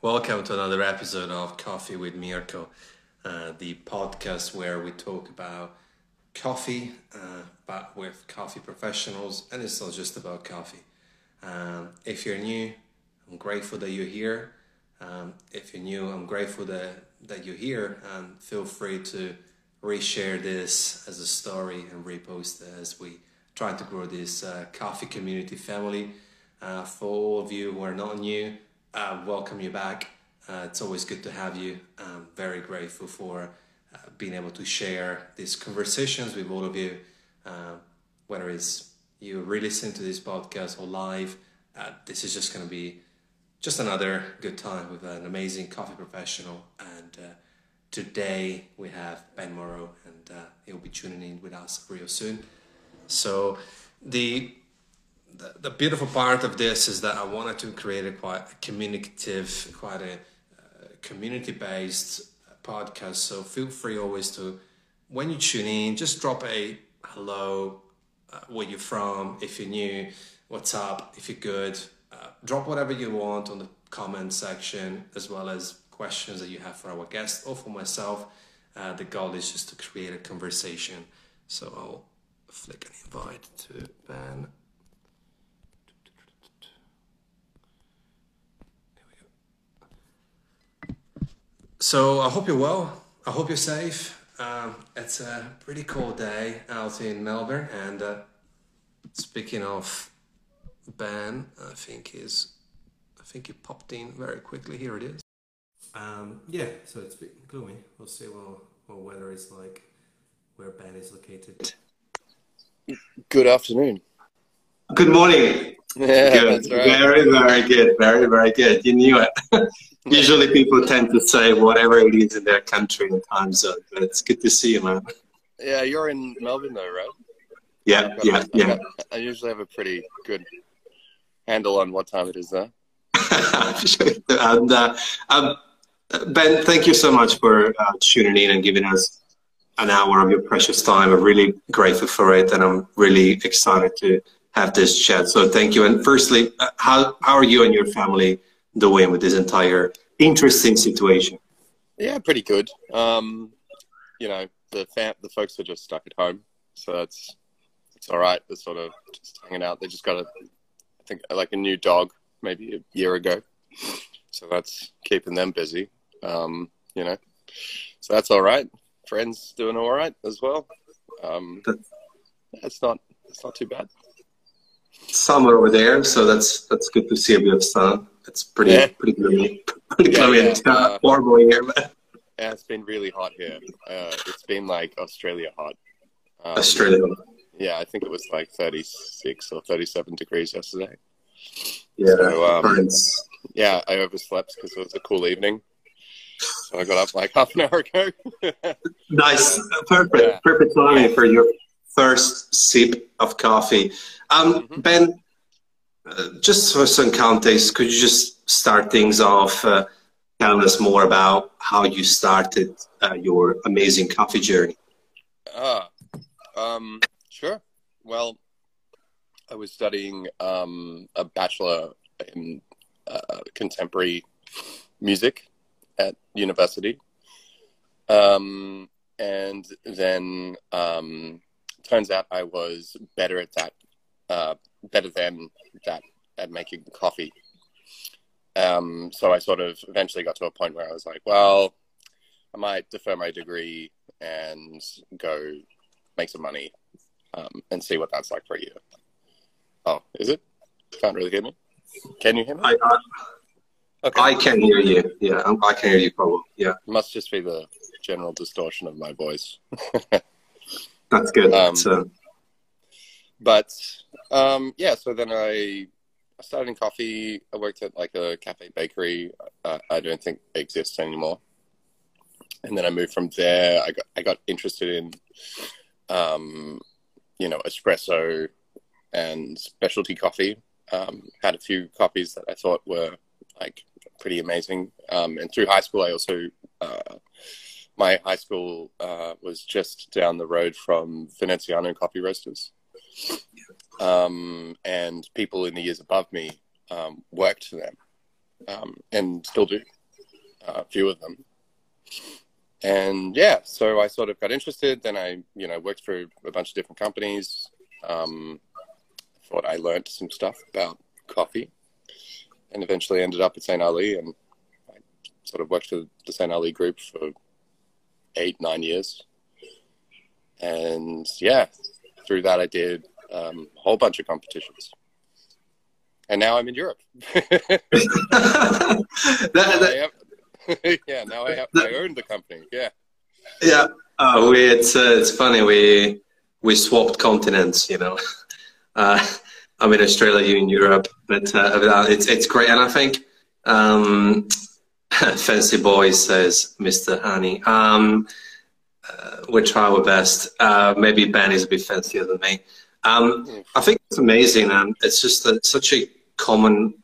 Welcome to another episode of Coffee with Mirko, uh, the podcast where we talk about coffee, uh, but with coffee professionals, and it's not just about coffee. Um, if you're new, I'm grateful that you're here. Um, if you're new, I'm grateful that, that you're here, and feel free to reshare this as a story and repost it as we try to grow this uh, coffee community family. Uh, for all of you who are not new, uh, welcome you back. Uh, it's always good to have you. I'm very grateful for uh, being able to share these conversations with all of you, uh, whether it's you re-listen to this podcast or live. Uh, this is just going to be just another good time with an amazing coffee professional. And uh, today we have Ben Morrow, and he'll be tuning in with us real soon. So the the, beautiful part of this is that I wanted to create a quite a communicative, quite a uh, community based podcast. So feel free always to, when you tune in, just drop a hello, uh, where you're from, if you're new, what's up, if you're good. Uh, drop whatever you want on the comment section, as well as questions that you have for our guest or for myself. Uh, the goal is just to create a conversation. So I'll flick an invite to Ben. So I hope you're well. I hope you're safe. Um, it's a pretty cold day out in Melbourne, and uh, speaking of Ben, I think is I think he popped in very quickly. Here it is. Um, yeah, so it's a bit gloomy. We'll see what what weather is like where Ben is located. Good afternoon. Good morning. Yeah, good. that's right. Very, very good. Very, very good. You knew it. Usually people tend to say whatever it is in their country and time zone, but it's good to see you, man. Yeah, you're in Melbourne though, right? Yeah, got- yeah, I've yeah. got- I usually have a pretty good handle on what time it is there. and uh, um, Ben, thank you so much for uh, tuning in and giving us an hour of your precious time. I'm really grateful for it, and I'm really excited to have this chat. So thank you. And firstly, uh, how how are you and your family doing with this entire interesting situation? Yeah, pretty good. Um, you know, the fam- the folks are just stuck at home, so that's it's all right. They're sort of just hanging out. They just got a, I think, like a new dog maybe a year ago, so that's keeping them busy. Um, you know, so that's all right. Friends doing all right as well. Um, it's not it's not too bad. Summer over there, so that's that's good to see a bit of sun. It's pretty Yeah. pretty gloomy, pretty Yeah, gloomy yeah, and uh, horrible here. But Yeah, it's been really hot here. Uh, it's been like Australia hot. Um, Australia, Yeah, I think it was like 36 or 37 degrees yesterday. yeah, So, um, Yeah, I overslept because it was a cool evening. So I got up like half an hour ago. nice, perfect, yeah. perfect timing for your first sip of coffee. Um, Mhm. Ben, uh, just for some context, could you just start things off? Uh, telling us more about how you started uh, your amazing coffee journey. ah, um, sure. Well, I was studying um, a bachelor in uh, contemporary music at university. Um, and then um, turns out I was better at that, uh, better than that at making coffee. Um, so I sort of eventually got to a point where I was like, well, I might defer my degree and go make some money um, and see what that's like for a year. Oh, is it? Can't really hear me. Can you hear me? I, I, Okay. I can hear you. Yeah, I can hear you probably. Yeah, It Must just be the general distortion of my voice. that's good. Um, so, But um, yeah, so then I I started in coffee. I worked at like a cafe bakery. Uh, I don't think exists anymore. And then I moved from there. I got I got interested in, um, you know, espresso and specialty coffee. Um, had a few coffees that I thought were like pretty amazing. Um, and through high school, I also uh, my high school uh, was just down the road from Veneziano Coffee Roasters um, and people in the years above me um, worked for them. um, and still do uh, a few of them. And yeah, so I sort of got interested. Then I, you know, worked for a bunch of different companies. Um, thought I learned some stuff about coffee, and eventually ended up at St. Ali, and I sort of worked for the St. Ali group for eight, nine years. And yeah, through that I did um, a whole bunch of competitions and now I'm in Europe. that, that, have, yeah, now I have, that, I own the company. Yeah. Yeah. Uh, we, it's uh, it's funny we we swapped continents. You know, uh, I'm in Australia, you in Europe, but uh, it's it's great, and I think um, fancy boy says Mr. Honey. Um, uh, we try our best. Uh, maybe Ben is a bit fancier than me. Um. I think it's amazing, and it's just a, such a common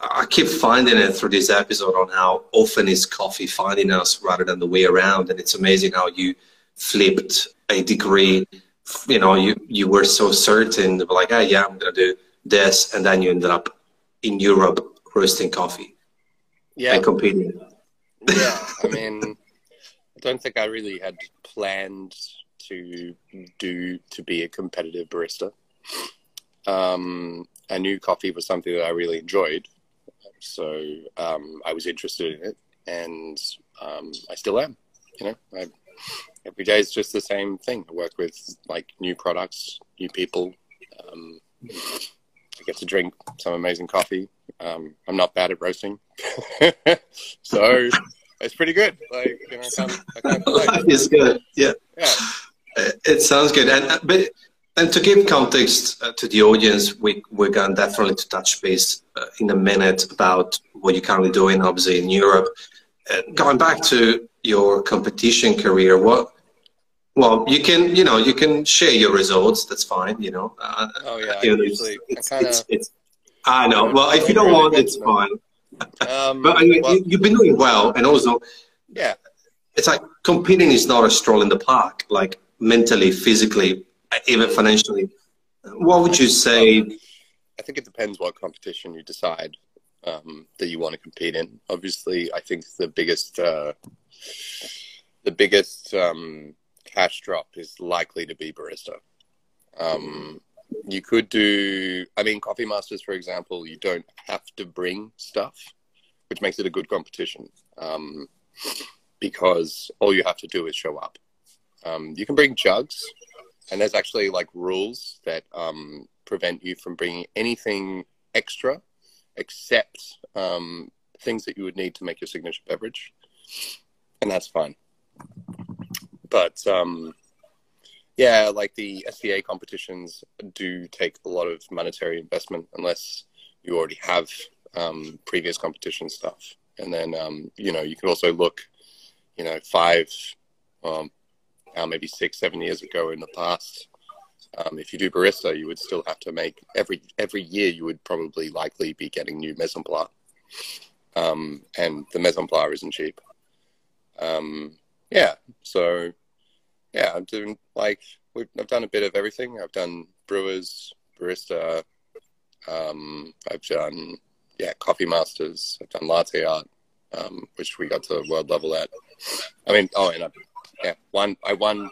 I keep finding it through this episode on how often is coffee finding us rather than the way around. And it's amazing how you flipped a degree. You know, you, you were so certain, like, oh, yeah, I'm to do this. And then you ended up in Europe roasting coffee. Yeah. And competing. Yeah. I mean, I don't think I really had planned to do, to be a competitive barista. Um, I knew coffee was something that I really enjoyed, so um, I was interested in it, and um, I still am. You know, I, every day is just the same thing. I work with like new products, new people. Um, I get to drink some amazing coffee. Um, I'm not bad at roasting, so it's pretty good. Like, you know, I can't, I can't Life is good. Yeah. Yeah. It sounds good, and but and to give context uh, to the audience, we, we're going definitely to touch base uh, in a minute about what you're currently doing, obviously, in Europe. Uh, going back to your competition career, what, well, you can, you know, you can share your results. That's fine, you know. Uh, oh, yeah. You know, usually, it's, kinda, it's, it's, I know. Well, if you don't want, it's fine. Um, but I mean, well, you, have been doing well. And also, yeah, it's like competing is not a stroll in the park, like mentally, physically, even financially. What would you say? I think it depends what competition you decide um, that you want to compete in. Obviously, I think the biggest uh, the biggest um, cash drop is likely to be barista. Um, you could do, I mean, Coffee Masters, for example, you don't have to bring stuff, which makes it a good competition um, because all you have to do is show up. Um, you can bring jugs, and there's actually like rules that um, prevent you from bringing anything extra except um, things that you would need to make your signature beverage, and that's fine. But um, yeah, like the SCA competitions do take a lot of monetary investment unless you already have um, previous competition stuff. And then, um, you know, you can also look, you know, five, um, uh, maybe six, seven years ago in the past. Um, if you do barista, you would still have to make every every year. You would probably likely be getting new mise en place, um, and the mise en place isn't cheap. Um, yeah, so yeah, I'm doing like I've done a bit of everything. I've done brewers, barista. Um, I've done yeah, coffee masters. I've done latte art, um, which we got to world level at. I mean, oh, and I yeah, won. I won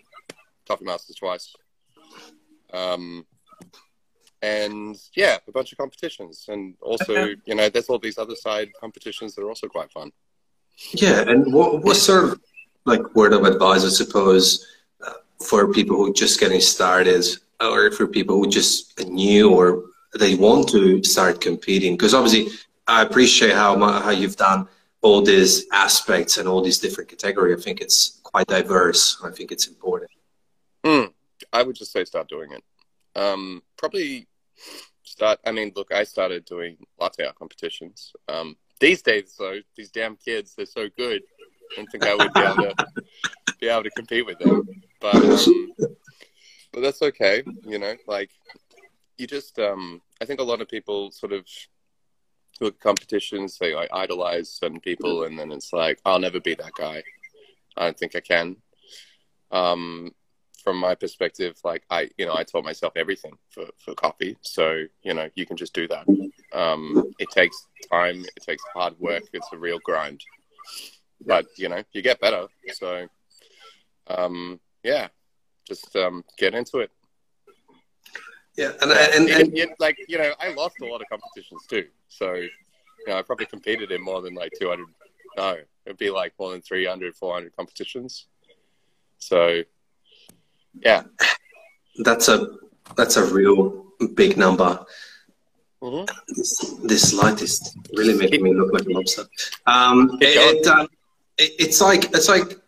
Coffee Masters twice. Um, and yeah, a bunch of competitions, and also you know, there's all these other side competitions that are also quite fun. Yeah, and what what sort of like word of advice, I suppose, uh, for people who just getting started, or for people who just new or they want to start competing? Because obviously, I appreciate how how you've done all these aspects and all these different categories. I think it's quite diverse. I think it's important. Mm, I would just say start doing it. Um, probably start. I mean, look, I started doing latte art competitions. Um, these days, though, these damn kids, they're so good. I don't think I would be able to be able to compete with them. But um, but that's okay. You know, like you just. Um, I think a lot of people sort of look at competitions, they like, idolize certain people, and then it's like, I'll never be that guy. I don't think I can. Um, from my perspective, like I, you know, I taught myself everything for, for coffee. So, you know, you can just do that. Um, it takes time. It takes hard work. It's a real grind, but you know, you get better. So, um, yeah, just, um, get into it. Yeah. And, and, and, and, like, you know, I lost a lot of competitions too. So, you know, I probably competed in more than like 200, no, it'd be like more than 300, 400 competitions. So, yeah, that's a that's a real big number. Mm-hmm. This, this light is really making me look like a lobster. Um, it, um, it, it's like it's like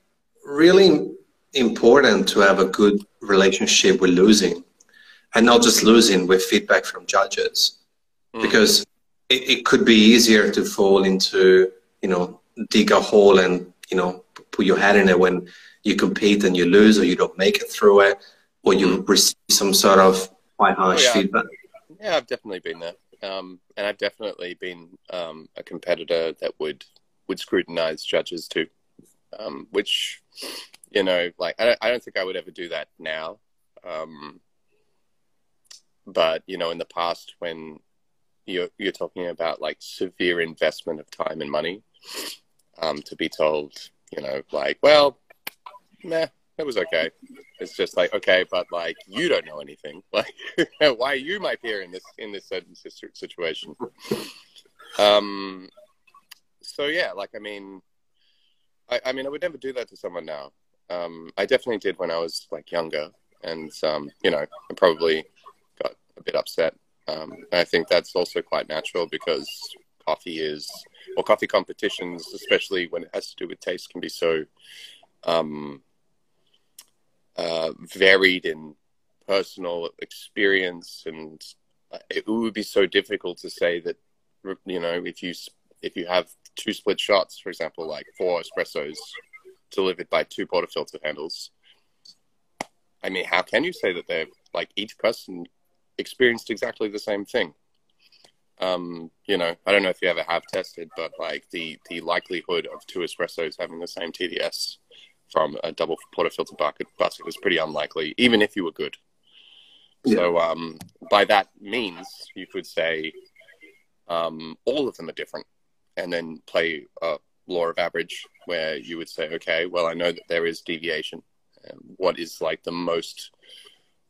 really important to have a good relationship with losing, and not just losing with feedback from judges, mm. because it, it could be easier to fall into you know dig a hole and you know put your head in it when you compete and you lose or you don't make it through it or you mm. receive some sort of quite harsh oh, yeah. feedback yeah i've definitely been there um, and i've definitely been um, a competitor that would would scrutinize judges too um, which you know like I don't, I don't think i would ever do that now um, but you know in the past when you're you're talking about like severe investment of time and money um, to be told you know like well nah, it was okay. It's just like okay, but like you don't know anything. Like, why are you my peer in this in this certain situation? Um. So yeah, like I mean, I, I mean, I would never do that to someone now. Um, I definitely did when I was like younger, and um, you know, I probably got a bit upset. Um, I think that's also quite natural because coffee is, or coffee competitions, especially when it has to do with taste, can be so um, uh, varied in personal experience, and it would be so difficult to say that you know if you if you have two split shots, for example, like four espressos delivered by two portafilter handles. I mean, how can you say that they're like each person experienced exactly the same thing? Um, you know, I don't know if you ever have tested, but like the the likelihood of two espressos having the same TDS from a double portafilter bucket basket was pretty unlikely, even if you were good. Yeah. So um, by that means, you could say um, all of them are different, and then play a law of average where you would say, okay, well, I know that there is deviation. what is like the most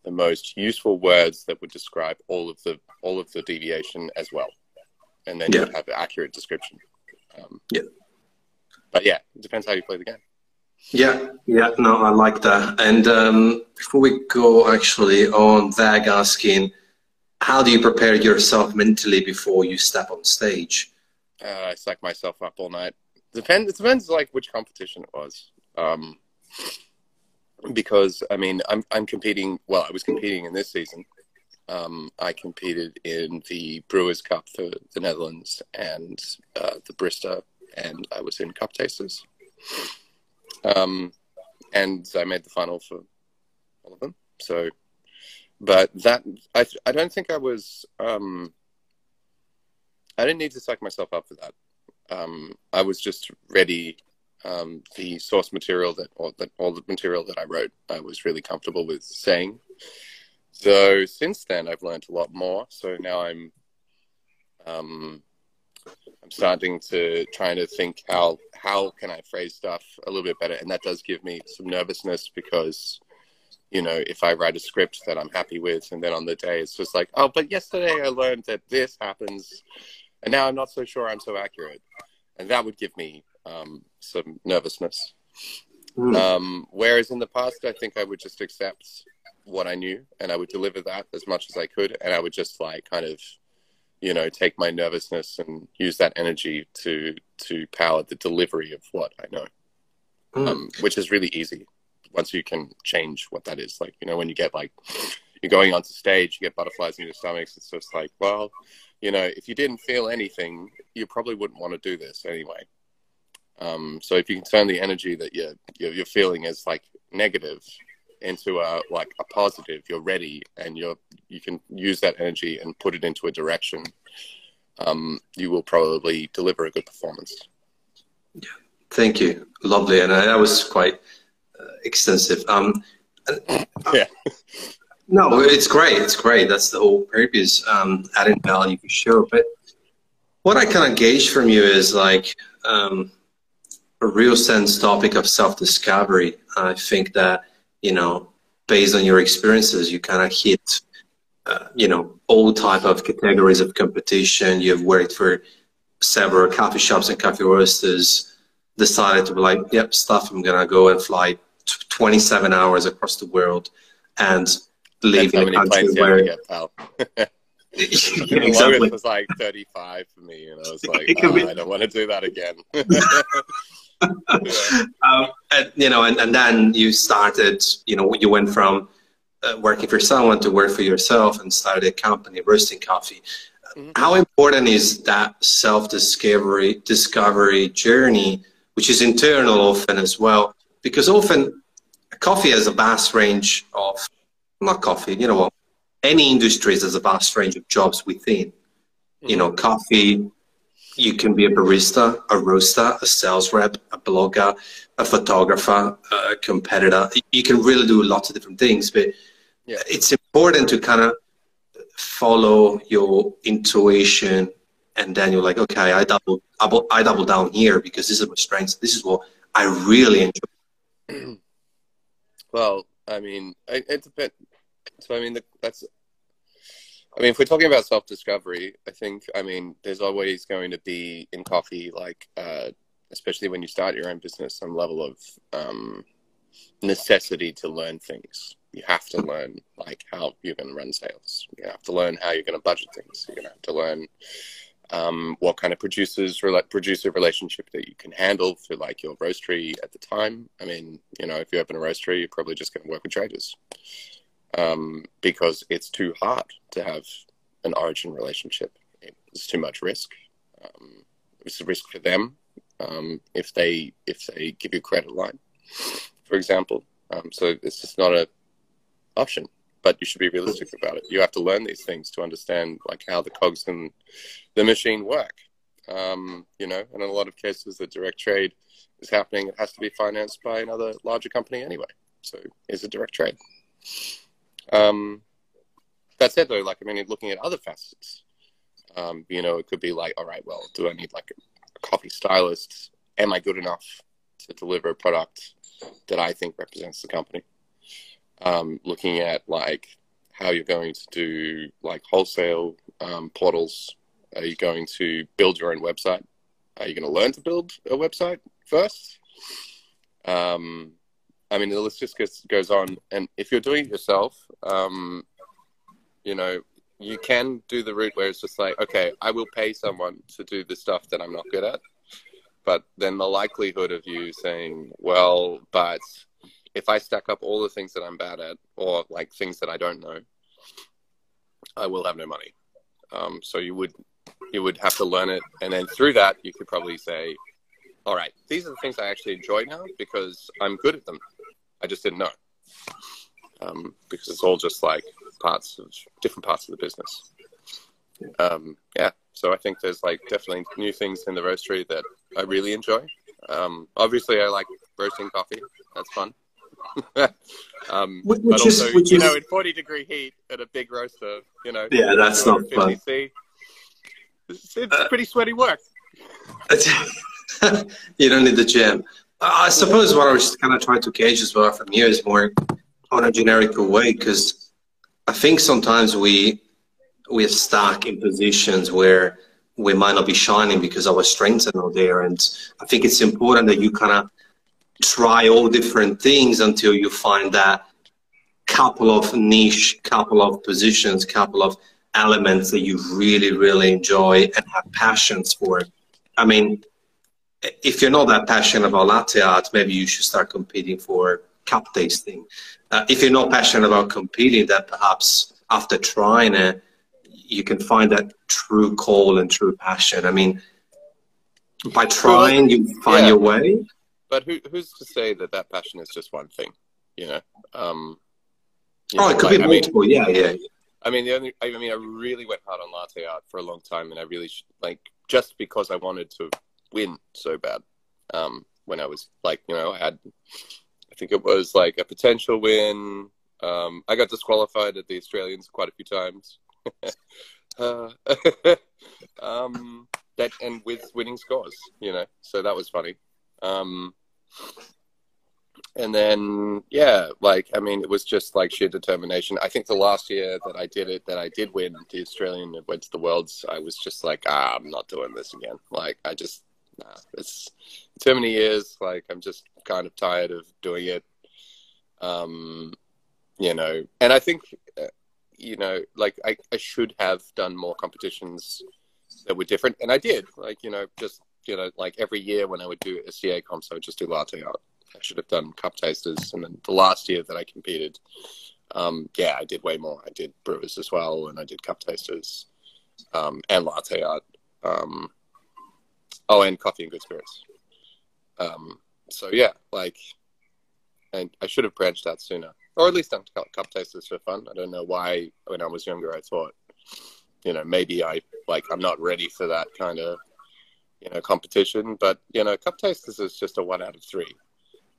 the most useful words that would describe all of the all of the deviation as well, and then yeah. you have an accurate description. Um, yeah. But yeah, it depends how you play the game. Yeah, yeah, no, I like that. And um, before we go actually on Vag asking, how do you prepare yourself mentally before you step on stage? Uh, I psych myself up all night. Depends. It depends like which competition it was. Um, because I mean, I'm I'm competing. Well, I was competing in this season. Um, I competed in the Brewers Cup for the Netherlands and uh, the Barista, and I was in Cup Tasters. Um, and I made the final for all of them. So, but that I I don't think I was um, I didn't need to psych myself up for that. Um, I was just ready. Um, the source material that or that all the material that I wrote, I was really comfortable with saying. So since then, I've learned a lot more. So now I'm um, I'm starting to trying to think how how can I phrase stuff a little bit better, and that does give me some nervousness because you know if I write a script that I'm happy with, and then on the day it's just like, oh, but yesterday I learned that this happens, and now I'm not so sure I'm so accurate, and that would give me um, some nervousness. Mm. Um, whereas in the past, I think I would just accept what I knew, and I would deliver that as much as I could, and I would just like kind of you know take my nervousness and use that energy to to power the delivery of what i know mm. um, which is really easy once you can change what that is like you know when you get like you're going onto stage you get butterflies in your stomachs it's just like well you know if you didn't feel anything you probably wouldn't want to do this anyway. Um, so if you can turn the energy that you're, you're, feeling as like negative into a like a positive you're ready and you're you can use that energy and put it into a direction um, you will probably deliver a good performance. Yeah. Thank you. Lovely. And that was quite uh, extensive. Um, yeah. No, it's great. It's great. That's the whole purpose, um, adding value for sure. But what I kind of gauge from you is like um, a real sense topic of self-discovery. I think that you know, based on your experiences, you kind of hit, uh, you know, all type of categories of competition. You've worked for several coffee shops and coffee roasters. Decided to be like, yep, stuff. I'm gonna go and fly 27 hours across the world and in a country where. Get, pal. yeah, exactly. It was like 35 for me, and I was like, oh, be... I don't want to do that again. um, and, you know, and, and then you started, you know, you went from uh, working for someone to work for yourself and started a company roasting coffee. Mm-hmm. How important is that self-discovery discovery journey, which is internal often as well? Because often coffee has a vast range of, not coffee, you know what, any industries has a vast range of jobs within. You know, mm-hmm. coffee, you can be a barista, a roaster, a sales rep, a blogger, a photographer, a competitor. You can really do lots of different things, but yeah. it's important to kind of follow your intuition and then you're like, okay, I double, I double down here because this is my strengths. This is what I really enjoy. Well, I mean, it, depends. So, I mean, the, that's. I mean, if we're talking about self discovery, I think, I mean, there's always going to be in coffee, like, uh, especially when you start your own business, some level of um, necessity to learn things. You have to learn, like, how you're going to run sales. You have to learn how you're going to budget things. You're going to have to learn um, what kind of producers producer relationship that you can handle for like your roastery at the time. I mean, you know, if you open a roastery, you're probably just going to work with traders um, because it's too hard to have an origin relationship. It's too much risk. Um, it's a risk for them um, if they if they give you a credit line, for example. Um, so it's just not a option but you should be realistic about it. You have to learn these things to understand like how the cogs in the machine work. Um, you know, and in a lot of cases, the direct trade is happening. It has to be financed by another larger company anyway. So is a direct trade. Um, that said, though, like I mean, looking at other facets, um, you know, it could be like, all right, well, do I need like a coffee stylist? Am I good enough to deliver a product that I think represents the company? um, looking at like how you're going to do like wholesale um, portals. Are you going to build your own website? Are you going to learn to build a website first? Um, I mean, the list just gets, goes on. And if you're doing it yourself, um, you know, you can do the route where it's just like, okay, I will pay someone to do the stuff that I'm not good at. But then the likelihood of you saying, well, but if I stack up all the things that I'm bad at or like things that I don't know, I will have no money. Um, so you would you would have to learn it, and then through that you could probably say, all right, these are the things I actually enjoy now because I'm good at them. I just didn't know um, because it's all just like parts of different parts of the business. Um, yeah, so I think there's like definitely new things in the roastery that I really enjoy. Um, obviously, I like roasting coffee. That's fun. um, which but also, is, which you is, know, in 40 degree heat at a big roaster, you know, yeah, that's not fun. C, it's, it's uh, pretty sweaty work. you don't need the gym. I suppose what I was kind of trying to gauge as well from here is more on a generic way, because I think sometimes we we are stuck in positions where we might not be shining because our strengths are not there. And I think it's important that you kind of try all different things until you find that couple of niche, couple of positions, couple of elements that you really, really enjoy and have passions for. I mean, if you're not that passionate about latte art, maybe you should start competing for cup tasting. Uh, if you're not passionate about competing, then perhaps after trying it, you can find that true call and true passion. I mean, by trying, you find yeah. your way but who who's to say that that passion is just one thing? You know. Um, you oh, know, it could like, be multiple. I mean, yeah, yeah. I mean, the only. I mean, I really went hard on latte art for a long time, and I really like just because I wanted to win so bad. Um, when I was like, you know, I had I think it was like a potential win. Um, I got disqualified at the Australians quite a few times. uh, um, that and with winning scores, you know, so that was funny. Um, and then yeah, like I mean, it was just like sheer determination. I think the last year that I did it, that I did win the Australian went to the Worlds, I was just like, ah, I'm not doing this again. Like I just, nah, it's too many years. Like I'm just kind of tired of doing it. Um, you know, and I think, uh, you know, like I, I should have done more competitions that were different, and I did. Like you know, just you know, like every year when I would do a CA comps, I would just do latte art. I should have done cup tasters, and then the last year that I competed, um, yeah, I did way more. I did brewers as well, and I did cup tasters um, and latte art. Um, oh, and coffee and good spirits. Um, so yeah, like, and I should have branched out sooner, or at least done cup tasters for fun. I don't know why when I was younger I thought, you know, maybe I like I'm not ready for that kind of you know competition, but you know, cup tasters is just a one out of three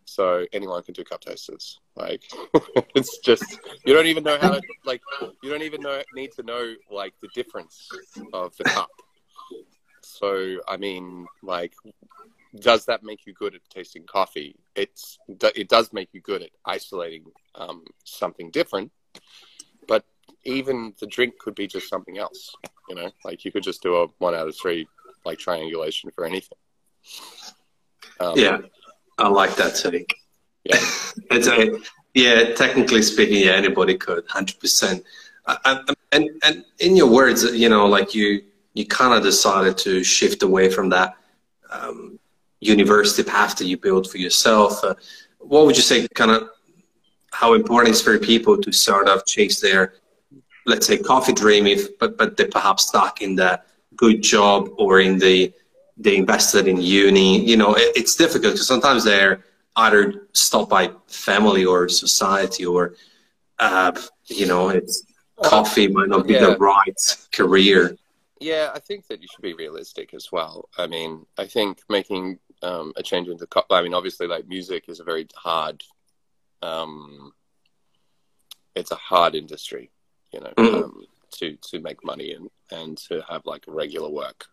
so anyone can do cup tasters. Like it's just you don't even know how to like you don't even know need to know like the difference of the cup. So I mean, like, does that make you good at tasting coffee? It's it does make you good at isolating um, something different, but even the drink could be just something else. You know, like you could just do a one out of three like triangulation for anything. Um, yeah. I like that take. Yeah, it's a yeah. Technically speaking, yeah, anybody could, hundred percent. And and in your words, you know, like you you kind of decided to shift away from that um, university path that you built for yourself. Uh, what would you say, kind of, how important is for people to sort of chase their, let's say, coffee dream, if but but they're perhaps stuck in that good job or in the they invested in uni. You know, it, it's difficult because sometimes they're either stopped by family or society or, uh, you know, it's coffee might not be yeah. the right career. Yeah, I think that you should be realistic as well. I mean, I think making um, a change into, co- I mean, obviously, like music is a very hard, um, it's a hard industry, you know, mm-hmm. um, to to make money and and to have like regular work.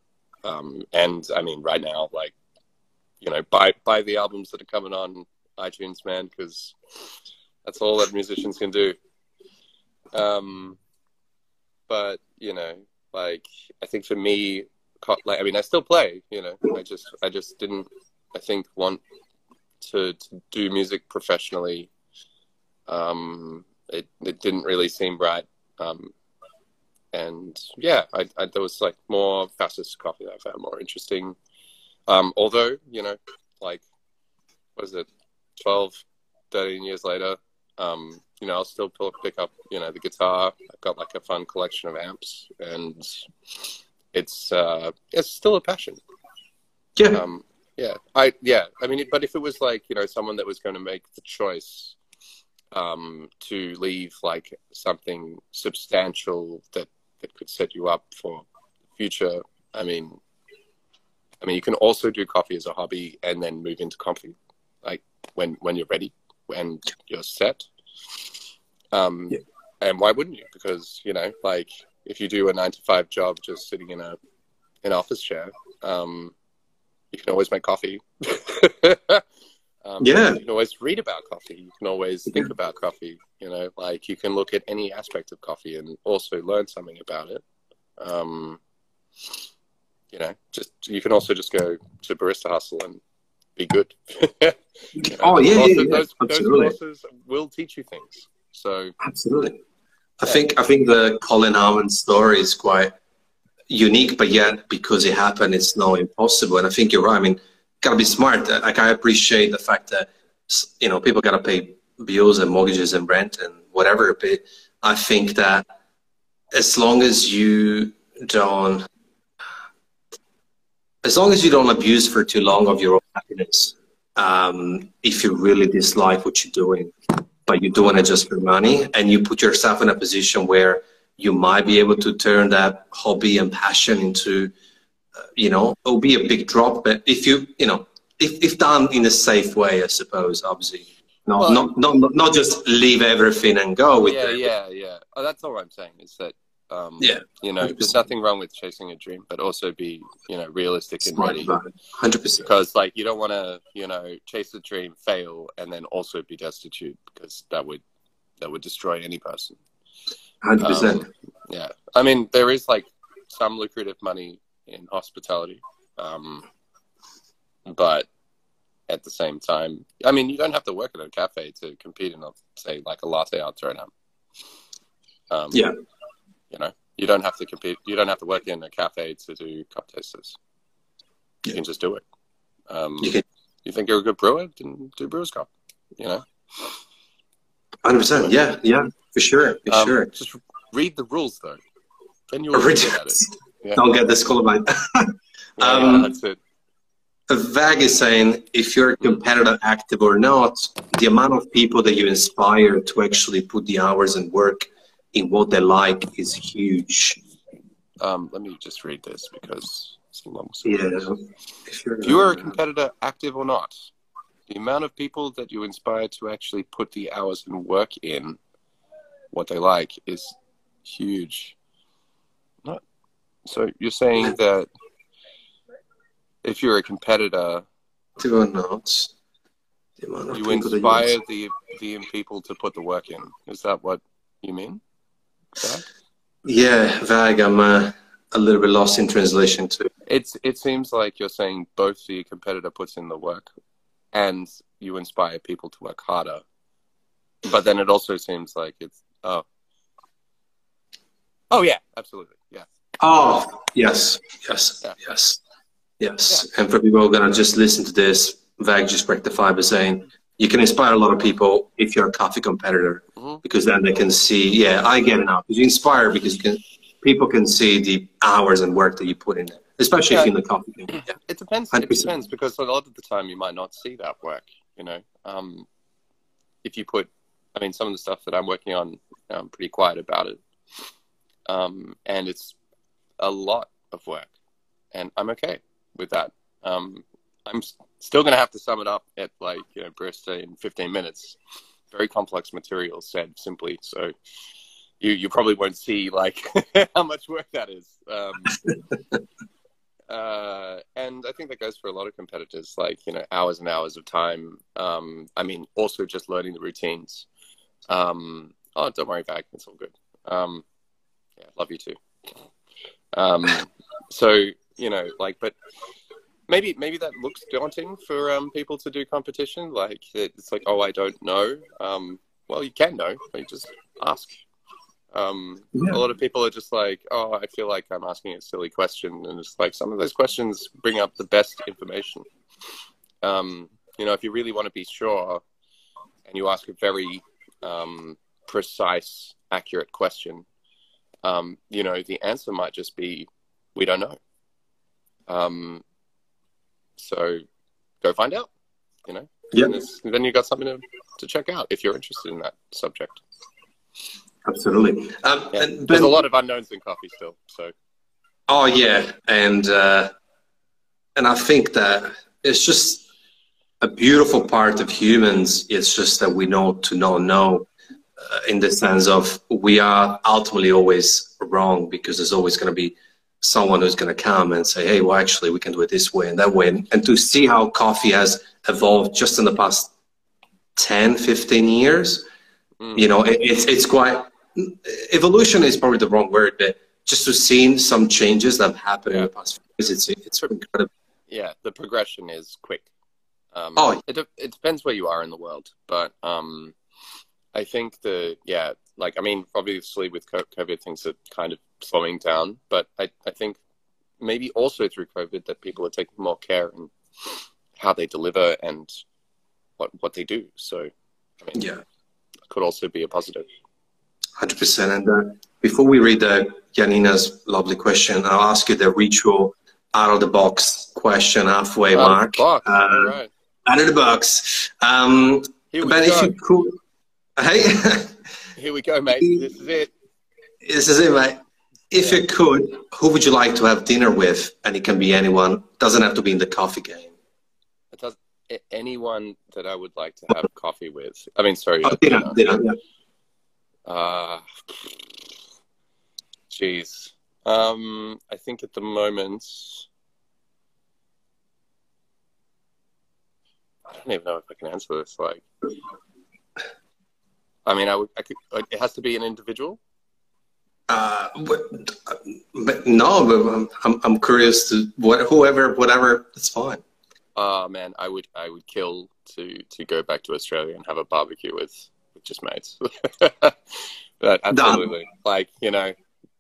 Um, and I mean, right now, like, you know, buy buy the albums that are coming on iTunes, man, because that's all that musicians can do. Um, but you know, like, I think for me, like, I mean, I still play. You know, I just I just didn't, I think, want to, to do music professionally. Um, it it didn't really seem right. Um, and yeah, I, I, there was like more fastest coffee that I found more interesting. Um, although you know, like, what is it, 12, 13 years later, um, you know, I'll still pick up, you know, the guitar. I've got like a fun collection of amps, and it's uh, it's still a passion. Yeah. Um, yeah. I yeah. I mean, but if it was like you know someone that was going to make the choice um, to leave like something substantial that that could set you up for future. I mean, I mean, you can also do coffee as a hobby and then move into coffee, like when when you're ready and you're set. Um, yeah. And why wouldn't you? Because you know, like if you do a nine to five job, just sitting in a an office chair, um, you can always make coffee. um, yeah, you can always read about coffee. You can always think about coffee. You know, like you can look at any aspect of coffee and also learn something about it. Um, you know, just you can also just go to Barista Hustle and be good. you know, oh yeah, yeah, yeah, those, absolutely. Those courses will teach you things. So absolutely, I think I think the Colin Harmon story is quite unique, but yet because it happened, it's not impossible. And I think you're right. I mean, gotta be smart. Like I appreciate the fact that you know people gotta pay bills and mortgages and rent and whatever. But I think that as long as you don't, as long as you don't abuse for too long of your own happiness, um, if you really dislike what you're doing, but you're doing it just for money, and you put yourself in a position where you might be able to turn that hobby and passion into, uh, you know, it'll be a big drop. But if you, you know, if, if done in a safe way, I suppose, obviously, Not, Well- not, not, not, just leave everything and go with yeah, it. yeah, yeah. Oh, that's all I'm saying is that, um, Yeah, you know, there's 100%. nothing wrong with chasing a dream, but also be, you know, realistic and Smart ready. about 100%. Because, like, you don't want to, you know, chase a dream, fail, and then also be destitute because that would that would destroy any person. 100%. Um, yeah, I mean, there is like some lucrative money in hospitality, um, but at the same time, I mean, you don't have to work at a cafe to compete in, a, say, like a latte art up. Um, Yeah. You know, you don't have to compete. You don't have to work in a cafe to do cup tasters. You Yeah. can just do it. Um, You can- you think you're a good brewer? Then do Brewers Cup. You know, 100%. Yeah, yeah, for sure. For Um, sure. Just read the rules, though. Then you'll good at it. Yeah. Don't get disqualified. Yeah, Um, yeah, that's it. Vag is saying if you're a competitor active or not, the amount of people that you inspire to actually put the hours and work in what they like is huge. Um, let me just read this because someone was- Yeah. If you're, If you are a competitor, active or not, the amount of people that you inspire to actually put the hours and work in what they like is huge. Not so you're saying that if you're a competitor, active or not, the amount of you inspire the the people to put the work in. Is that what you mean? Yeah. Yeah, Vag, I'm uh, a little bit lost in translation too. It's it seems like you're saying both the competitor puts in the work and you inspire people to work harder. But then it also seems like it's oh Oh yeah, absolutely. Yeah. Oh, yes, yes, Yeah. yes, yes. And for people who are going to just listen to this, Vag just rectified by saying you can inspire a lot of people if you're a coffee competitor Mhm. because then they can see, yeah, I get it now. Because you inspire because you can, people can see the hours and work that you put in, especially if you're in the coffee game. Yeah. It depends. It 100%. depends because a lot of the time you might not see that work. You know, um, if you put, I mean, some of the stuff that I'm working on, I'm pretty quiet about it, um, and it's a lot of work, and I'm okay with that. Um, I'm still going to have to sum it up at like you know Barista in 15 minutes. Very complex material said simply, so you you probably won't see like how much work that is. Um, uh, and I think that goes for a lot of competitors, like you know, hours and hours of time. Um, I mean, also just learning the routines. Um, oh, don't worry, Vag, it's all good. Um, yeah, love you too. Um, so you know, like, but maybe maybe that looks daunting for um, people to do competition. Like, it's like, oh, I don't know. Um, well, you can know. You just ask. Um, Yeah. A lot of people are just like, oh, I feel like I'm asking a silly question, and it's like some of those questions bring up the best information. Um, you know, if you really want to be sure, and you ask a very um, precise, accurate question, um, you know, the answer might just be, we don't know. So go find out. You know, Yeah, then you got something to, to check out if you're interested in that subject. absolutely. Um, Yeah. and There's a lot of unknowns in coffee still. So Oh yeah, and uh, and I think that it's just a beautiful part of humans. It's just that we know to not know, uh, in the sense of we are ultimately always wrong because there's always going to be someone who's going to come and say, "Hey, well, actually, we can do it this way and that way," and, and to see how coffee has evolved just in the past 10, 15 years, Mm. you know, it, it's it's quite evolution is probably the wrong word, but just to see some changes that have happened in the past few years, it's it's incredible. yeah, the progression is quick. Um, Oh. it it depends where you are in the world, but um, I think the yeah, like I mean, obviously with COVID, things are kind of slowing down, but I I think maybe also through COVID that people are taking more care in how they deliver and what what they do. So I mean, Yeah, it could also be a positive. hundred percent. And uh, before we read uh, Janina's lovely question, I'll ask you the ritual out of the box question halfway Out of mark. box, Uh, right. Out of the box. Um, Here we but if you could, hey, Here we go, mate. This is it. this is it, mate. If you could, who would you like to have dinner with? And it can be anyone. Doesn't have to be in the coffee game. It does. anyone that I would like to have coffee with. I mean, sorry. Oh, dinner, dinner, yeah. Uh, jeez. Um, I think at the moment, I don't even know if I can answer this. Like, I mean, I would. I could. It has to be an individual. Uh, but, but no, but I'm, I'm, I'm curious to what whoever whatever it's fine. Oh man, I would I would kill to to go back to Australia and have a barbecue with with just mates. but absolutely, like you know,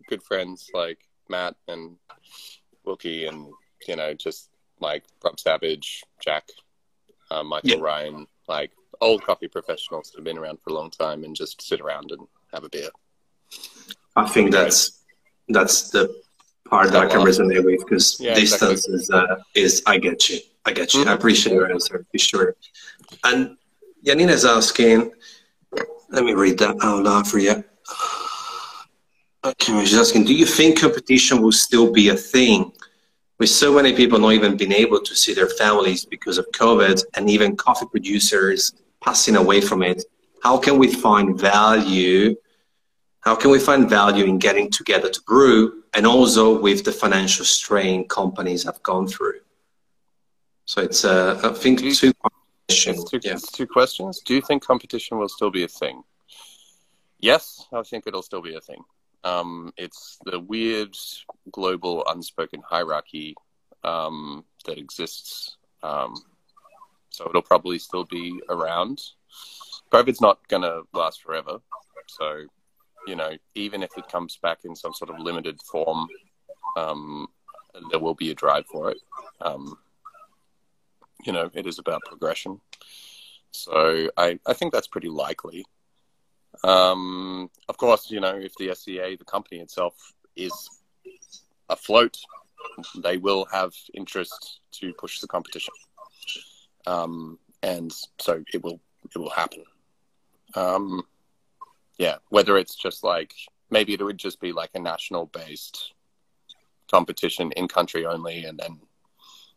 good friends like Matt and Wilkie, and you know, just like Rob Savage, Jack, uh, Michael yeah. Ryan, like old coffee professionals that have been around for a long time, and just sit around and have a beer. I think that's that's the part that I can resonate with because yeah, distance exactly. is uh, is I get you. I get you. Mm-hmm. I appreciate your answer for sure. And Janina's asking, let me read that out loud for you. Okay, she's asking, do you think competition will still be a thing? With so many people not even being able to see their families because of COVID and even coffee producers passing away from it, how can we find value? How can we find value in getting together to brew and also with the financial strain companies have gone through? So it's, uh, I think, you, two questions. Two, yeah. two questions. Do you think competition will still be a thing? Yes, I think it'll still be a thing. Um, it's the weird global unspoken hierarchy um, that exists. Um, so it'll probably still be around. COVID's not going to last forever. So, you know, even if it comes back in some sort of limited form, um, there will be a drive for it. Um, you know, it is about progression. So I, I think that's pretty likely. Um, of course, you know, if the SCA, the company itself, is afloat, they will have interest to push the competition, um, and so it will it will happen. Um, yeah, whether it's just like maybe it would just be like a national based competition in country only, and then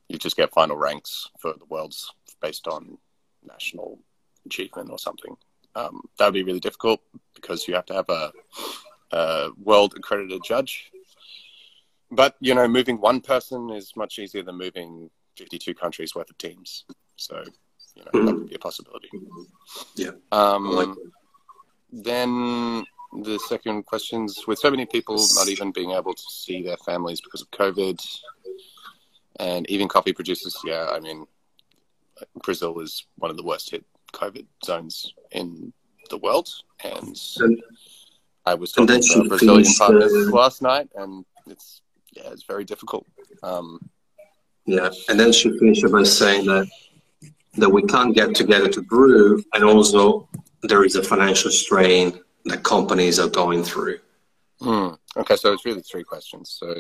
you just get final ranks for the worlds based on national achievement or something. Um, that would be really difficult because you have to have a, a world accredited judge. But you know, moving one person is much easier than moving 52 countries worth of teams. So you know, that would be a possibility. Yeah. Um, then the second questions with so many people not even being able to see their families because of COVID, and even coffee producers. Yeah, I mean, Brazil is one of the worst hit COVID zones in the world, and, I was talking to Brazilian partners uh, last night, and it's yeah, it's very difficult. Um, yeah, and then she finished by saying that that we can't get together to brew, and also there is a financial strain that companies are going through. Hmm. Okay, so it's really three questions. So,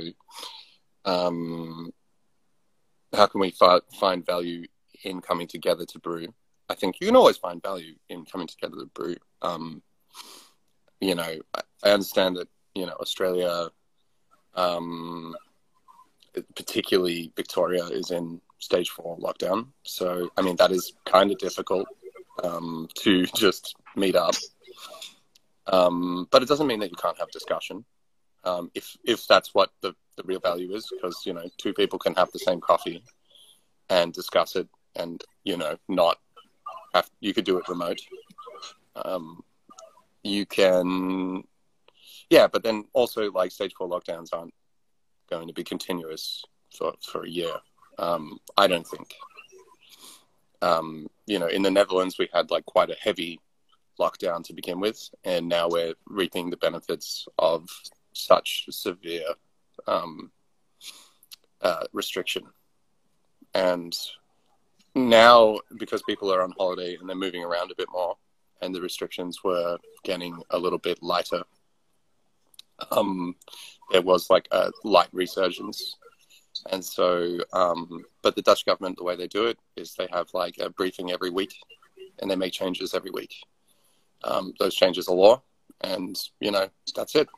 um, how can we fi- find value in coming together to brew? I think you can always find value in coming together to brew. Um, you know, I, I, understand that you know Australia, um, particularly Victoria, is in stage four lockdown. So I mean that is kind of difficult um, to just meet up. Um, but it doesn't mean that you can't have discussion. Um, if if that's what the the real value is because you know two people can have the same coffee and discuss it and you know not have you could do it remote um, you can yeah but then also like stage four lockdowns aren't going to be continuous for for a year um, i don't think um, you know in the netherlands we had like quite a heavy lockdown to begin with and now we're reaping the benefits of such severe um, uh, restriction. And now, because people are on holiday and they're moving around a bit more, and the restrictions were getting a little bit lighter, um, there was like a light resurgence. And so, um, but the Dutch government, the way they do it is they have like a briefing every week and they make changes every week. Um, those changes are law, and you know, that's it.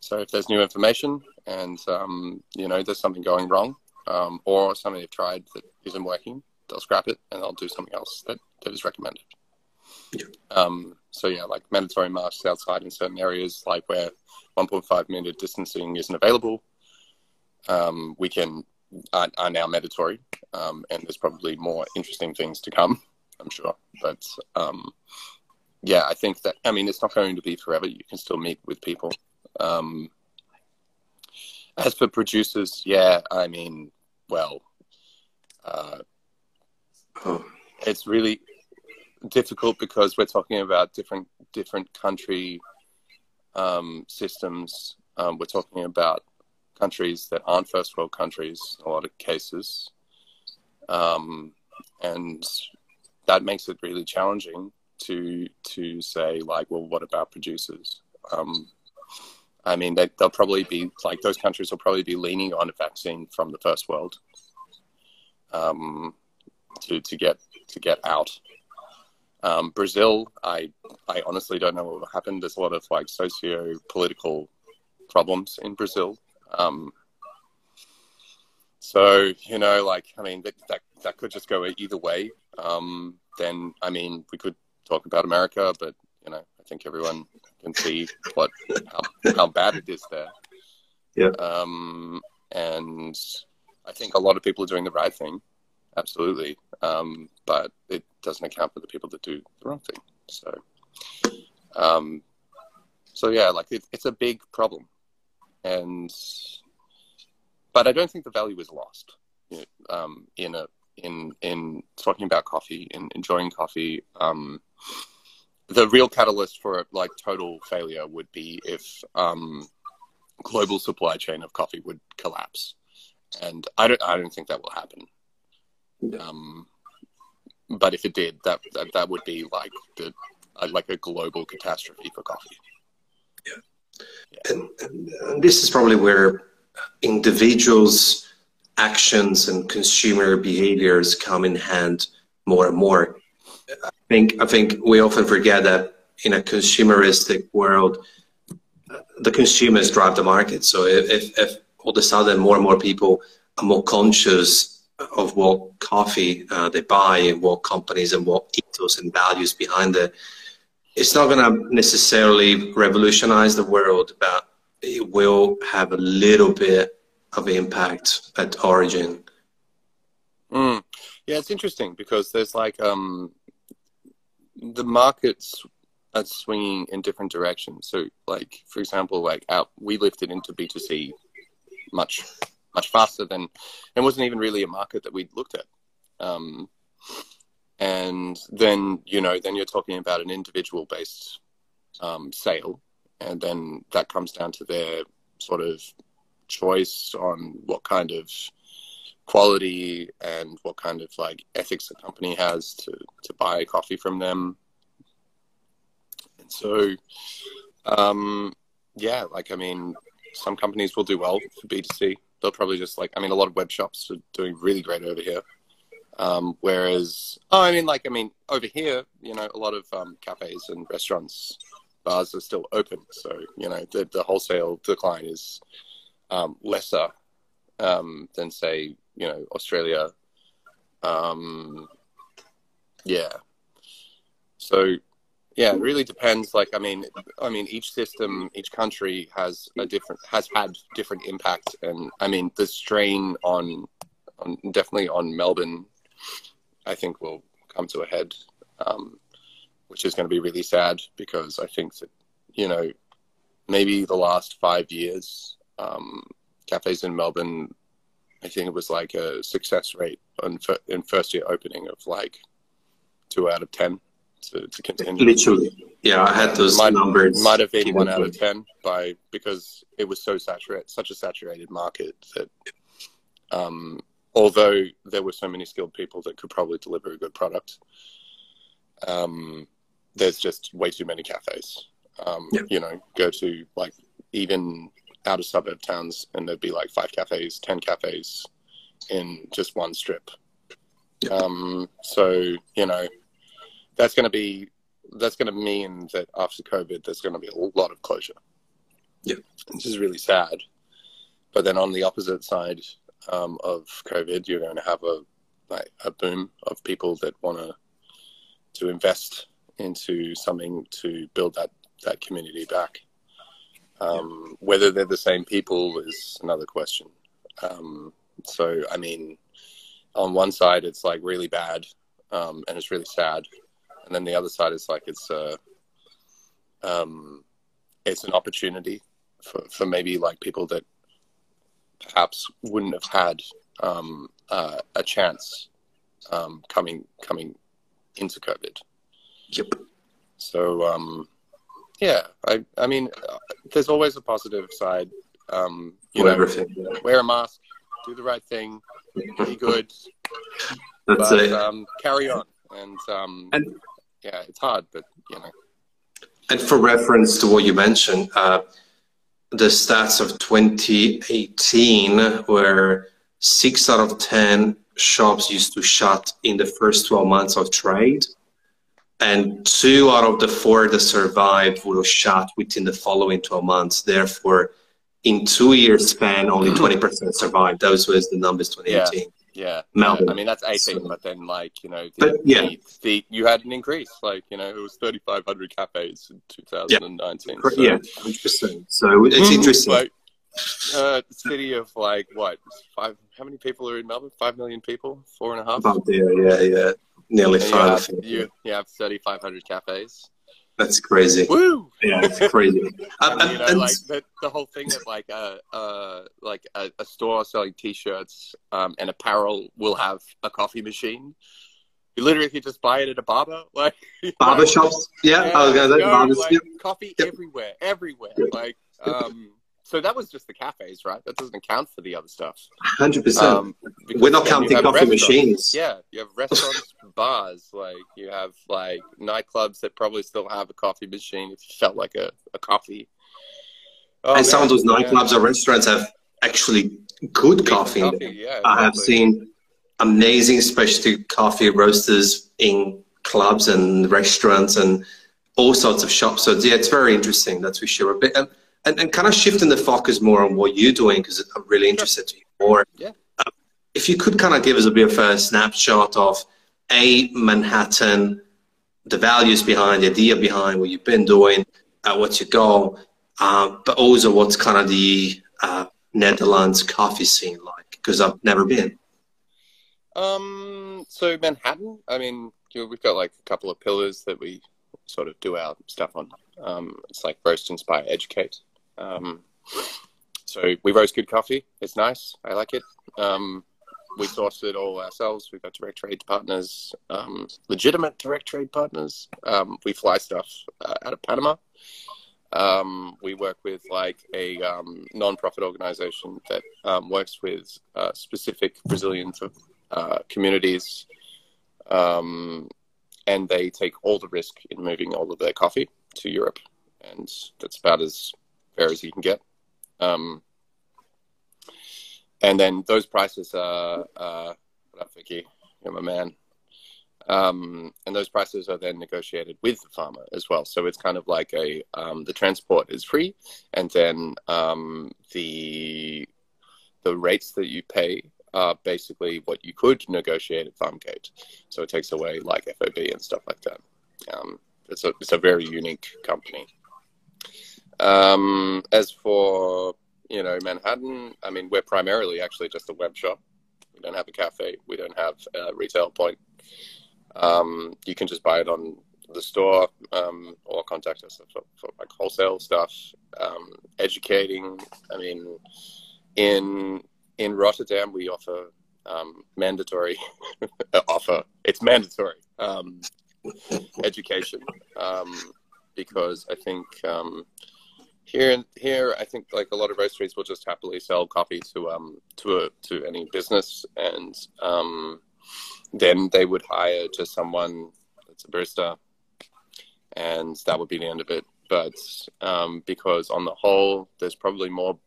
So if there's new information and um, you know there's something going wrong, um, or something they've tried that isn't working, they'll scrap it and they'll do something else that, that is recommended. Um, so yeah, like mandatory masks outside in certain areas, like where 1.5 meter distancing isn't available, um, we can are, are now mandatory, um, and there's probably more interesting things to come. I'm sure, but um, yeah, I think that I mean it's not going to be forever. You can still meet with people. Um, as for producers, yeah, I mean, well, uh, it's really difficult because we're talking about different different country um, systems. Um, we're talking about countries that aren't first world countries a lot of cases, um, and that makes it really challenging to to say like, well, what about producers? Um, I mean, they, they'll probably be like those countries will probably be leaning on a vaccine from the first world um, to to get to get out. Um, Brazil, I I honestly don't know what will happen. There's a lot of like socio political problems in Brazil. Um, so you know, like I mean, that that, that could just go either way. Um, then I mean, we could talk about America, but you know, I think everyone can see what how, how bad it is there. Yeah. Um, and I think a lot of people are doing the right thing, absolutely. Um, but it doesn't account for the people that do the wrong thing. So, um, so yeah, like it, it's a big problem, and but I don't think the value is lost. You know, um, in a in in talking about coffee and enjoying coffee. Um, the real catalyst for like total failure would be if um, global supply chain of coffee would collapse, and I don't I don't think that will happen. Um, but if it did, that that, that would be like the uh, like a global catastrophe for coffee. And, and, this is probably where individuals' actions and consumer behaviors come in hand more and more. I think I think we often forget that in a consumeristic world, the consumers drive the market. So if, if, if all of a sudden more and more people are more conscious of what coffee uh, they buy and what companies and what ethos and values behind it, it's not going to necessarily revolutionize the world, but it will have a little bit of impact at origin. Mm. Yeah, it's interesting because there's like um, the markets are swinging in different directions. So, like for example, like out we lifted into B two C much much faster than it wasn't even really a market that we'd looked at. Um, and then you know then you're talking about an individual based um, sale, and then that comes down to their sort of choice on what kind of quality and what kind of like ethics the company has to to buy coffee from them. And so, um, yeah, like I mean, some companies will do well for B two C. They'll probably just like I mean, a lot of web shops are doing really great over here. Um, whereas, oh, I mean, like I mean, over here, you know, a lot of um, cafes and restaurants, bars are still open. So you know, the the wholesale decline is um, lesser um, than say you know Australia. Um, yeah. So yeah, it really depends. Like I mean, I mean, each system, each country has a different has had different impact, and I mean, the strain on, on definitely on Melbourne, I think will come to a head, um, which is going to be really sad because I think that you know maybe the last five years um, cafes in Melbourne, I think it was like a success rate on in first year opening of like two out of ten to, to continue. Literally, yeah, I had those might, numbers. Might have been one out of ten by because it was so saturated, such a saturated market that, um, although there were so many skilled people that could probably deliver a good product, um, there's just way too many cafes. Um, yeah. You know, go to like even out of suburb towns and there'd be like five cafes, 10 cafes in just one strip. Yeah. Um, so, you know, that's going to be, that's going to mean that after COVID, there's going to be a lot of closure. Yeah. Which is really sad. But then on the opposite side um, of COVID, you're going to have a like a boom of people that want to to invest into something to build that that community back. Um, yeah. Whether they're the same people is another question. Um, so, I mean, on one side, it's like really bad um, and it's really sad, and then the other side is like it's a um, it's an opportunity for, for maybe like people that perhaps wouldn't have had um, uh, a chance um, coming coming into COVID. Yep. So um, yeah, I I mean, uh, there's always a positive side. Um, you know, everything. Wear a mask, do the right thing, be good. That's but, it. Um, carry on, and um, and yeah, it's hard, but you know. And for reference to what you mentioned, uh, the stats of 2018 where six out of 10 shops used to shut in the first 12 months of trade. And two out of the four that survived would have shut within the following 12 months. Therefore, in two years span, only 20% survived. Those was the numbers 2018. Yeah. Yeah, Melbourne. I mean that's 18, so, but then like you know, the, yeah, the, the, you had an increase. Like you know, it was 3,500 cafes in 2019. Yeah, so. yeah 100%. So it's mm-hmm. interesting. Like, uh, city of like what five? How many people are in Melbourne? Five million people? Four and a half? About there, yeah, yeah, nearly and five. You have, you, you have 3,500 cafes. That's crazy. Woo! Yeah, it's crazy. and, you know, and, like the, the, whole thing of like a uh, uh, like a, a, store selling T-shirts um, and apparel will have a coffee machine. You literally can just buy it at a barber, like barber shops. Yeah, yeah, I was gonna say barbers. Like, Coffee yep. everywhere, everywhere. Like, um, so that was just the cafes, right? That doesn't count for the other stuff. Hundred um, percent. We're not counting coffee machines. Yeah, you have restaurants, bars, like you have like nightclubs that probably still have a coffee machine if you felt like a, a coffee. Oh, and man, some of those nightclubs yeah. or restaurants have actually good coffee. coffee yeah. I have seen amazing specialty coffee roasters in clubs and restaurants and all sorts of shops. So yeah, it's very interesting. That's for sure. A bit. Um, and, and kind of shifting the focus more on what you're doing because I'm really interested to hear more. Yeah. Uh, if you could kind of give us a bit of a snapshot of a Manhattan, the values behind the idea behind what you've been doing, uh, what's your goal, uh, but also what's kind of the uh, Netherlands coffee scene like because I've never been. Um, so Manhattan, I mean, we've got like a couple of pillars that we sort of do our stuff on. Um, it's like roast, inspire, educate. Um, so we roast good coffee. It's nice. I like it. Um, we source it all ourselves. We've got direct trade partners, um, legitimate direct trade partners. Um, we fly stuff uh, out of Panama. Um, we work with like a um, non-profit organization that um, works with uh, specific Brazilian uh, communities, um, and they take all the risk in moving all of their coffee to Europe, and that's about as fair as you can get. Um, and then those prices are, uh, what up, Vicky? You're my man. Um, and those prices are then negotiated with the farmer as well. So it's kind of like a um, the transport is free, and then um, the the rates that you pay are basically what you could negotiate at farm gate. So it takes away like FOB and stuff like that. Um, it's a it's a very unique company. Um, as for you know Manhattan, I mean we're primarily actually just a web shop. We don't have a cafe. We don't have a retail point. Um, you can just buy it on the store um, or contact us for, for like wholesale stuff. Um, educating. I mean, in in Rotterdam we offer um, mandatory offer. It's mandatory um, education because I think um, here and here I think like a lot of roasteries will just happily sell coffee to um to a to any business. And um then they would hire just someone that's a barista. And that would be the end of it. But um because on the whole there's probably more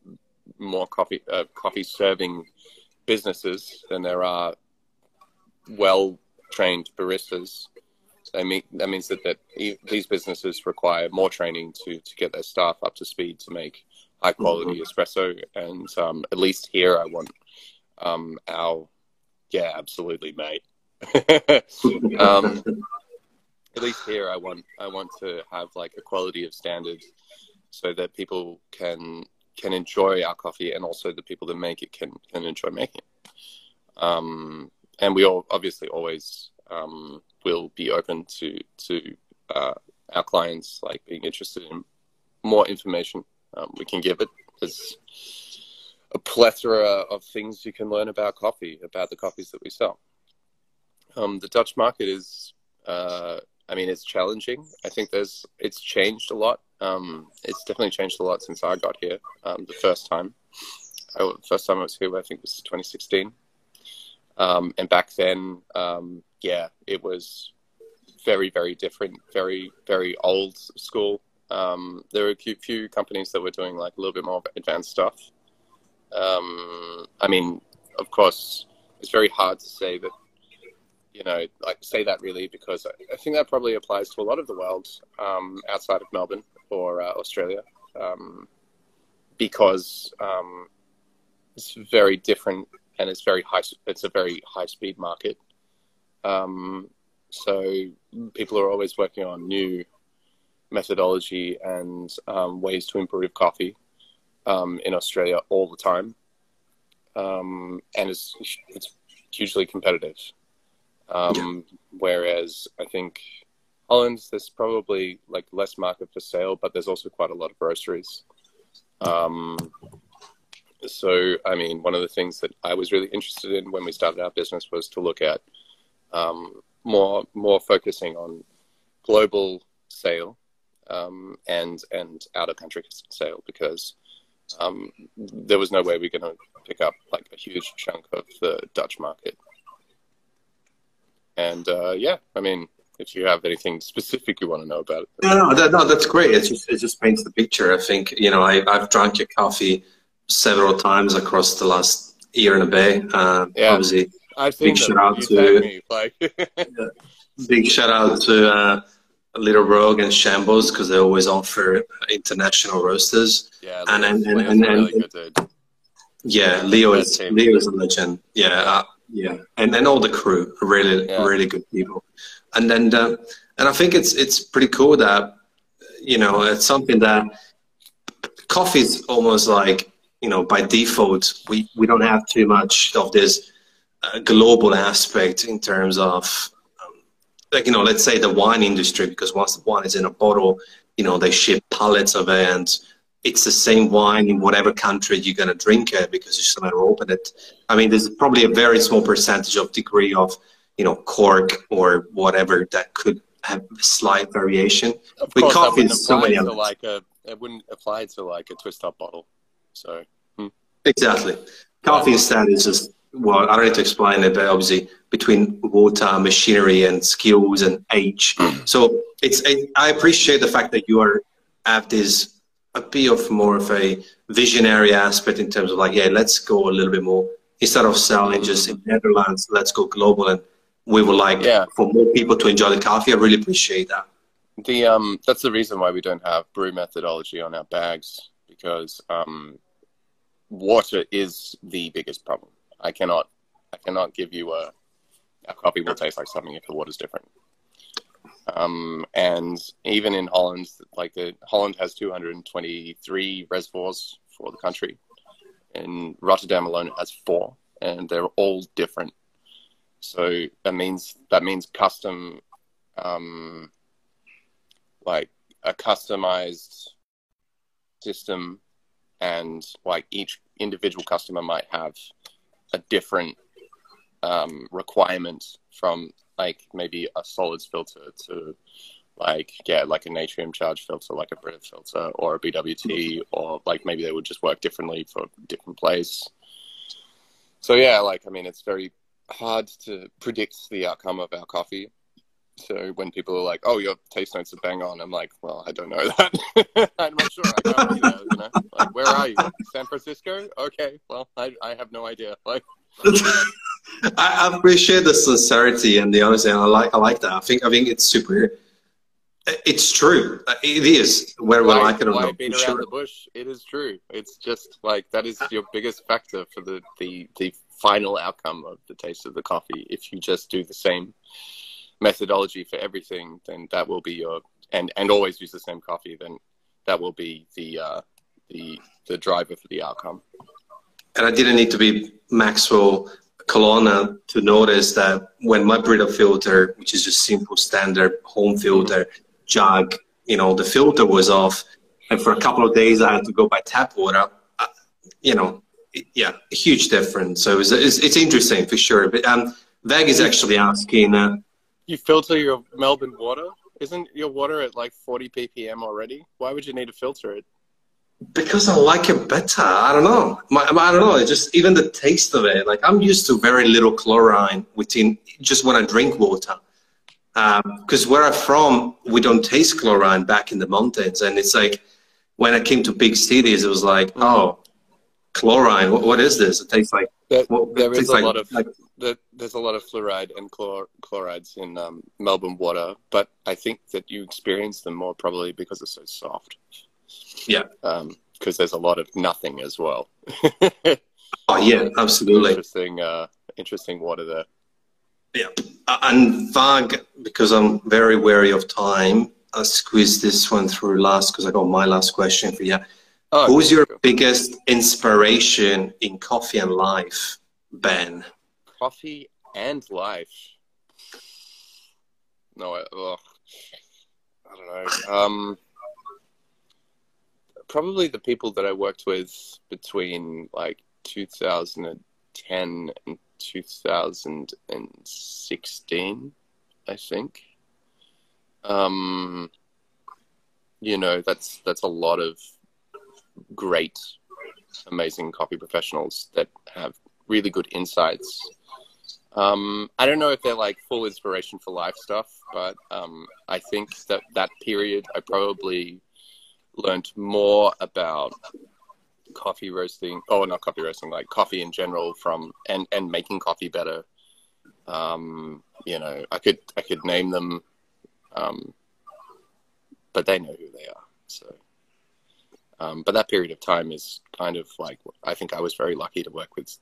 more coffee uh, coffee serving businesses than there are well trained baristas I mean, that means that, that these businesses require more training to, to get their staff up to speed to make high quality mm-hmm. espresso. And um, at least here, I want um, our yeah, absolutely, mate. um, at least here, I want I want to have like a quality of standard, so that people can can enjoy our coffee, and also the people that make it can can enjoy making it. Um, and we all obviously always um, will be open to to uh, our clients like being interested in more information. Um, we can give it. There's a plethora of things you can learn about coffee, about the coffees that we sell. Um, the Dutch market is, uh, I mean, it's challenging. I think there's, it's changed a lot. Um, it's definitely changed a lot since I got here. Um, the first time, I, first time I was here, I think was 2016. Um, and back then, um, yeah, it was very, very different, very, very old school. Um, there were a few companies that were doing like a little bit more advanced stuff. Um, I mean, of course, it's very hard to say that, you know, like say that really because I, think that probably applies to a lot of the world um, outside of Melbourne or uh, Australia um, because um, it's very different and it's very high. It's a very high speed market. Um, so people are always working on new methodology and um, ways to improve coffee um, in Australia all the time, um, and it's it's hugely competitive. Um, whereas I think Holland, there's probably like less market for sale, but there's also quite a lot of roasteries. Um, so, I mean, one of the things that I was really interested in when we started our business was to look at um, more more focusing on global sale um, and and out of country sale because um, there was no way we are going to pick up like a huge chunk of the Dutch market. And uh, yeah, I mean, if you have anything specific you want to know about it. No, no, that, no that's great. It just, it just paints the picture. I think, you know, I, I've drunk your coffee several times across the last year and a bit. Uh, yeah. Obviously, I've seen big them. shout out to, me, like. big shout out to uh, Little Rogue and Shambles because they always offer international roasters. Yeah, and and and, and, really good, yeah, Leo is Leo is a legend. Yeah, uh, yeah, and and all the crew are really yeah. really good people. And then uh, and I think it's it's pretty cool that you know it's something that coffee is almost like you know by default we we don't have too much of this uh, global aspect in terms of like you know let's say the wine industry because once the wine is in a bottle you know they ship pallets of it and it's the same wine in whatever country you're going to drink it because you just never open it. I mean there's probably a very small percentage of degree of you know cork or whatever that could have slight variation. Of but coffee is so many to like a it wouldn't apply to like a twist up bottle so hmm. exactly. Coffee instead is just well i don't need to explain it but obviously between water, machinery, and skills and age. So it's I appreciate the fact that you are have this a bit of more of a visionary aspect in terms of like, yeah, let's go a little bit more instead of selling just in Netherlands, let's go global and we would like yeah. for more people to enjoy the coffee. I really appreciate that. The um that's the reason why we don't have brew methodology on our bags because um water is the biggest problem. I cannot I cannot give you a a coffee will taste like something if the water's different. Um, and even in Holland, like the Holland has 223 reservoirs for the country. In Rotterdam alone, has four, and they're all different. So that means that means custom, um, like a customized system, and like each individual customer might have a different um, requirements from like maybe a solids filter to like yeah like a natrium charge filter like a Brita filter or a BWT or like maybe they would just work differently for different place. So yeah, like I mean it's very hard to predict the outcome of our coffee. So when people are like, "Oh, your taste notes are bang on," I'm like, "Well, I don't know that. I'm not sure. I can't you know? Like, where are you? San Francisco? Okay. Well, I I have no idea. Like, I appreciate the sincerity and the honesty. And I like I like that. I think I think it's super. It's true. Uh, it is. Where we like it or not. around the bush, it is true. It's just like that is your biggest factor for the the the final outcome of the taste of the coffee. If you just do the same methodology for everything, then that will be your and and always use the same coffee. Then that will be the uh, the the driver for the outcome. And I didn't need to be Maxwell Colonna to notice that when my Brita filter, which is just simple standard home filter jug, you know, the filter was off, and for a couple of days I had to go by tap water. Uh, you know, yeah, a huge difference. So it's, it's, it's interesting for sure. But um, Veg is actually asking. Uh, you filter your Melbourne water? Isn't your water at like 40 ppm already? Why would you need to filter it? Because I like it better. I don't know. My, I don't know. It's just even the taste of it. Like I'm used to very little chlorine within just when I drink water. Because um, where I'm from, we don't taste chlorine back in the mountains, and it's like when I came to big cities, it was like, mm-hmm. oh, chlorine. What, what is this? It tastes like. There, what, there is a like, lot of like, there's a lot of fluoride and chlor, chlorides in um, Melbourne water, but I think that you experience them more probably because it's so soft. Yeah. Because um, there's a lot of nothing as well. oh yeah, absolutely. Interesting, uh, interesting water there. Yeah, uh, and Vag, because I'm very wary of time, I'll squeeze this one through last because I got my last question for you. Oh, Who's your biggest inspiration in coffee and life, Ben? Coffee and life. No, I. I don't know. Um, probably the people that I worked with between like 2010 and 2016, I think. Um, you know, that's that's a lot of great, amazing coffee professionals that have really good insights. Um, I don't know if they're like full inspiration for life stuff, but um, I think that that period I probably learned more about coffee roasting. Oh, not coffee roasting, like coffee in general from and and making coffee better. Um, you know, I could I could name them, um, but they know who they are. So um, but that period of time is kind of like I think I was very lucky to work with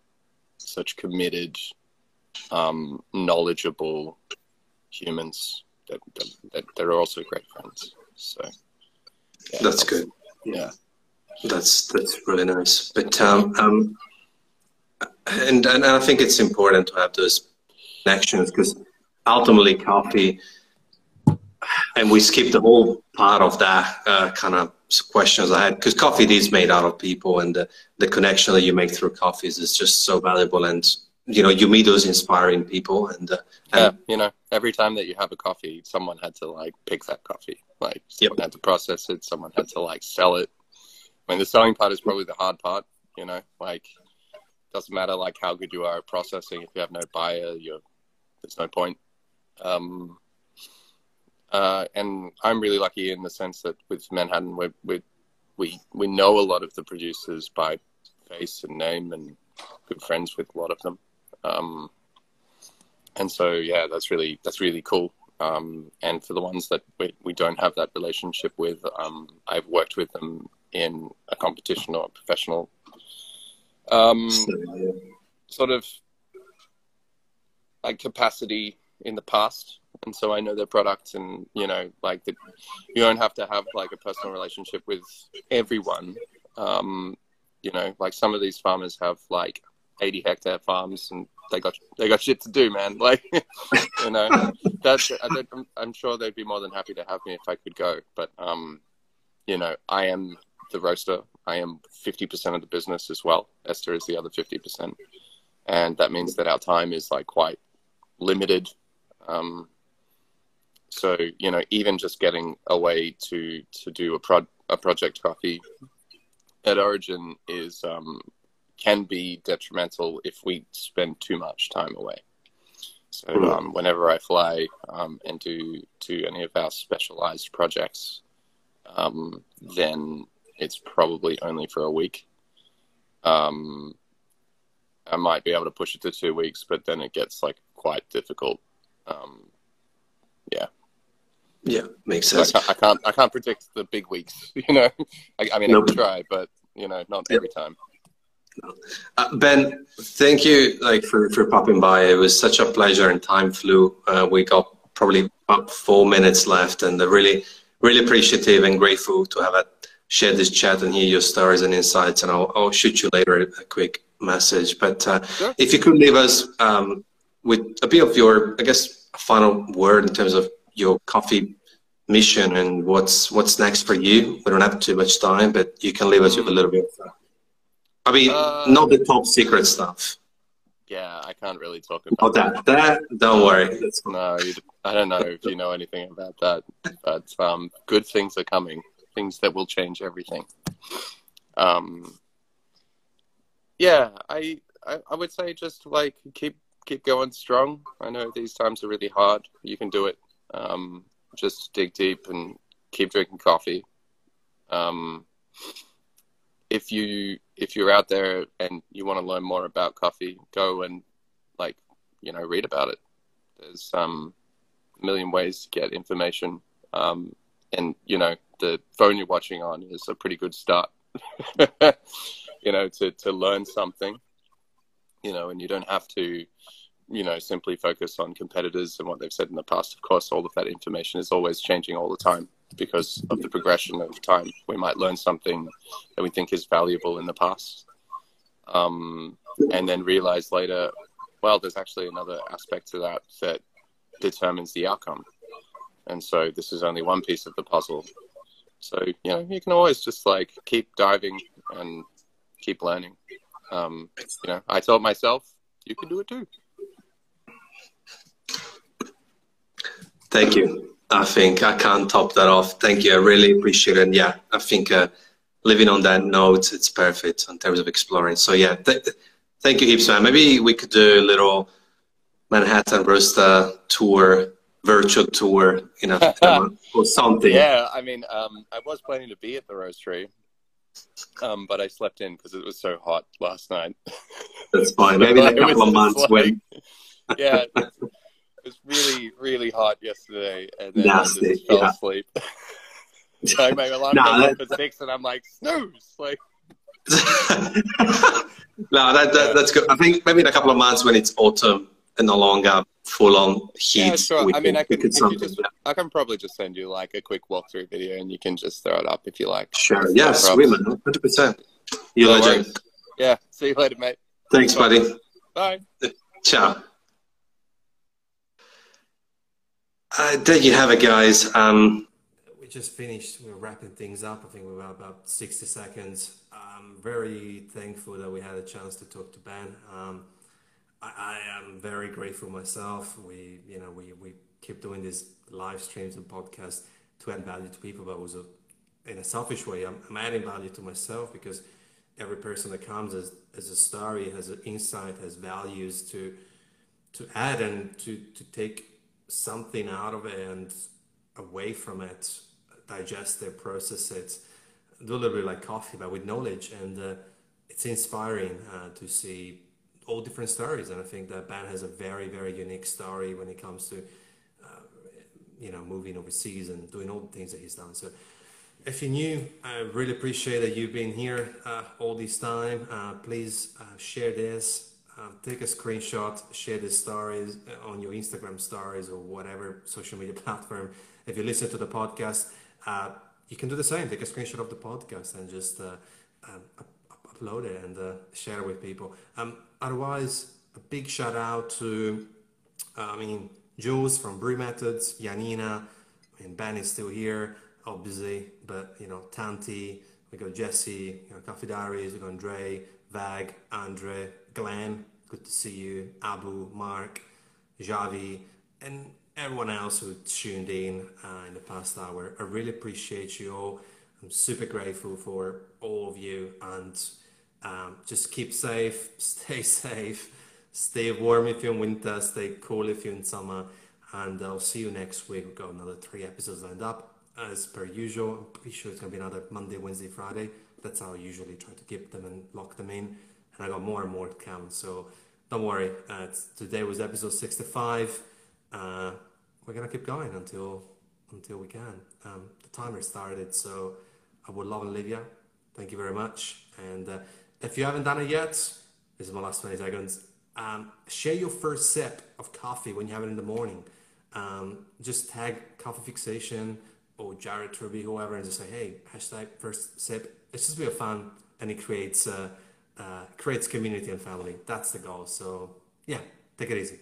such committed, um, knowledgeable humans that, that, that they're also great friends. So yeah, that's good. Yeah, that's that's really nice. But um, um, and and I think it's important to have those connections because ultimately coffee and we skipped the whole part of that uh, kind of questions I had because coffee is made out of people, and the, the connection that you make through coffees is just so valuable. And you know, you meet those inspiring people, and, uh, and yeah, you know, every time that you have a coffee, someone had to like pick that coffee, like someone yep. had to process it, someone had to like sell it. I mean, the selling part is probably the hard part. You know, like doesn't matter like how good you are at processing if you have no buyer, you're there's no point. Um, uh, and I'm really lucky in the sense that with Manhattan, we we we we know a lot of the producers by face and name, and good friends with a lot of them. Um, and so, yeah, that's really that's really cool. Um, and for the ones that we, we don't have that relationship with, um, I've worked with them in a competition or a professional um, sort of like capacity in the past and so I know their products, and you know, like the, you don't have to have like a personal relationship with everyone. Um, you know, like some of these farmers have like 80 hectare farms, and they got they got shit to do, man. Like, you know, that's I'm, I'm sure they'd be more than happy to have me if I could go, but um, you know, I am the roaster. I am 50% of the business as well. Esther is the other 50%. And that means that our time is like quite limited. Um, so you know, even just getting away to to do a pro a project coffee at Origin is um, can be detrimental if we spend too much time away. So hmm. um, whenever I fly um, and do to any of our specialized projects, um, then it's probably only for a week. Um, I might be able to push it to two weeks, but then it gets like quite difficult. Um, yeah. Yeah, makes sense. I can't, I can't, I can't predict the big weeks. You know, I, I mean, nope. I can try, but you know, not every time. Uh, ben, thank you like for, for popping by. It was such a pleasure and time flew. Uh, we got probably about four minutes left and uh, really, really appreciative and grateful to have shared this chat and hear your stories and insights. And I'll, I'll shoot you later a quick message. But uh, sure. if you could leave us um, with a bit of your, I guess, final word in terms of your coffee mission and what's what's next for you. We don't have too much time, but you can leave us with a little bit. Of, I mean, uh, not the top secret stuff. Yeah, I can't really talk about oh, that. That don't worry. No, you, I don't know if you know anything about that, but um, good things are coming. Things that will change everything. Um, yeah, I, I I would say just like keep keep going strong. I know these times are really hard. You can do it. Um, just dig deep and keep drinking coffee. Um, if you if you're out there and you want to learn more about coffee, go and like you know read about it. There's um, a million ways to get information, um, and you know the phone you're watching on is a pretty good start. you know to to learn something. You know, and you don't have to you know, simply focus on competitors and what they've said in the past. Of course, all of that information is always changing all the time because of the progression of time. We might learn something that we think is valuable in the past, um, and then realize later, well, there's actually another aspect to that that determines the outcome. And so this is only one piece of the puzzle. So, you know, you can always just like keep diving and keep learning. Um, you know, I told myself, you can do it too. Thank you. I think I can't top that off. Thank you. I really appreciate it. And yeah, I think uh, living on that note, it's perfect in terms of exploring. So yeah, th- thank you, Ipsman. Maybe we could do a little Manhattan Roasta tour, virtual tour, you know, or something. Yeah, I mean, um, I was planning to be at the roastery, um, but I slept in because it was so hot last night. That's fine. Maybe in a couple of months like, when. yeah, was really, really hot yesterday, and then Nasty, I just fell yeah. asleep. my alarm no, goes that, at six, and I'm like snooze, like. no, that, that, that's good. I think maybe in a couple of months when it's autumn and no longer full on heat. Yeah, sure. I mean, I can, just, I can probably just send you like a quick walkthrough video, and you can just throw it up if you like. Sure. Sweet man, hundred percent. You no legend. Yeah. See you later, mate. Thanks, Bye. buddy. Bye. Ciao. Uh, there you have it, guys. Um, we just finished. We're wrapping things up. I think we were about 60 seconds. I'm very thankful that we had a chance to talk to Ben. Um, I, I, am very grateful myself. We, you know, we, we keep doing these live streams and podcasts to add value to people, but also in a selfish way, I'm, I'm adding value to myself because every person that comes as, has a story, has an insight, has values to to add and to, to take something out of it and away from it, digest it, process it, do a little bit like coffee, but with knowledge. And uh, it's inspiring uh, to see all different stories. And I think that Ben has a very, very unique story when it comes to, uh, you know, moving overseas and doing all the things that he's done. So if you're new, I really appreciate that you've been here uh, all this time. Uh, please uh, share this um, take a screenshot, share the stories on your Instagram stories or whatever social media platform. If you listen to the podcast, uh, you can do the same. Take a screenshot of the podcast and just uh, uh, upload it and uh, share it with people. Um, otherwise, a big shout out to, uh, I mean, Jules from Brew Methods, Janina, I mean, Ben is still here, obviously, but you know, Tanti, we got Jesse, you know, Coffee Diaries, we got Andre, Vag, Andre, Glenn, good to see you, Abu, Mark, Javi, and everyone else who tuned in uh, in the past hour. I really appreciate you all. I'm super grateful for all of you and um, just keep safe, stay safe, stay warm if you're in winter, stay cool if you're in summer, and I'll see you next week. We've got another three episodes lined up as per usual. I'm pretty sure it's going to be another Monday, Wednesday, Friday. That's how I usually try to keep them and lock them in and I got more and more to come. So don't worry. Uh, today was episode 65. Uh, we're gonna keep going until until we can. Um, the timer started, so I would love Olivia. Thank you very much. And uh, if you haven't done it yet, this is my last 20 seconds. Um, share your first sip of coffee when you have it in the morning. Um, just tag Coffee Fixation or Jared Truby, whoever, and just say, hey, hashtag first sip. It's just real fun and it creates uh, uh, creates community and family. That's the goal. So yeah, take it easy.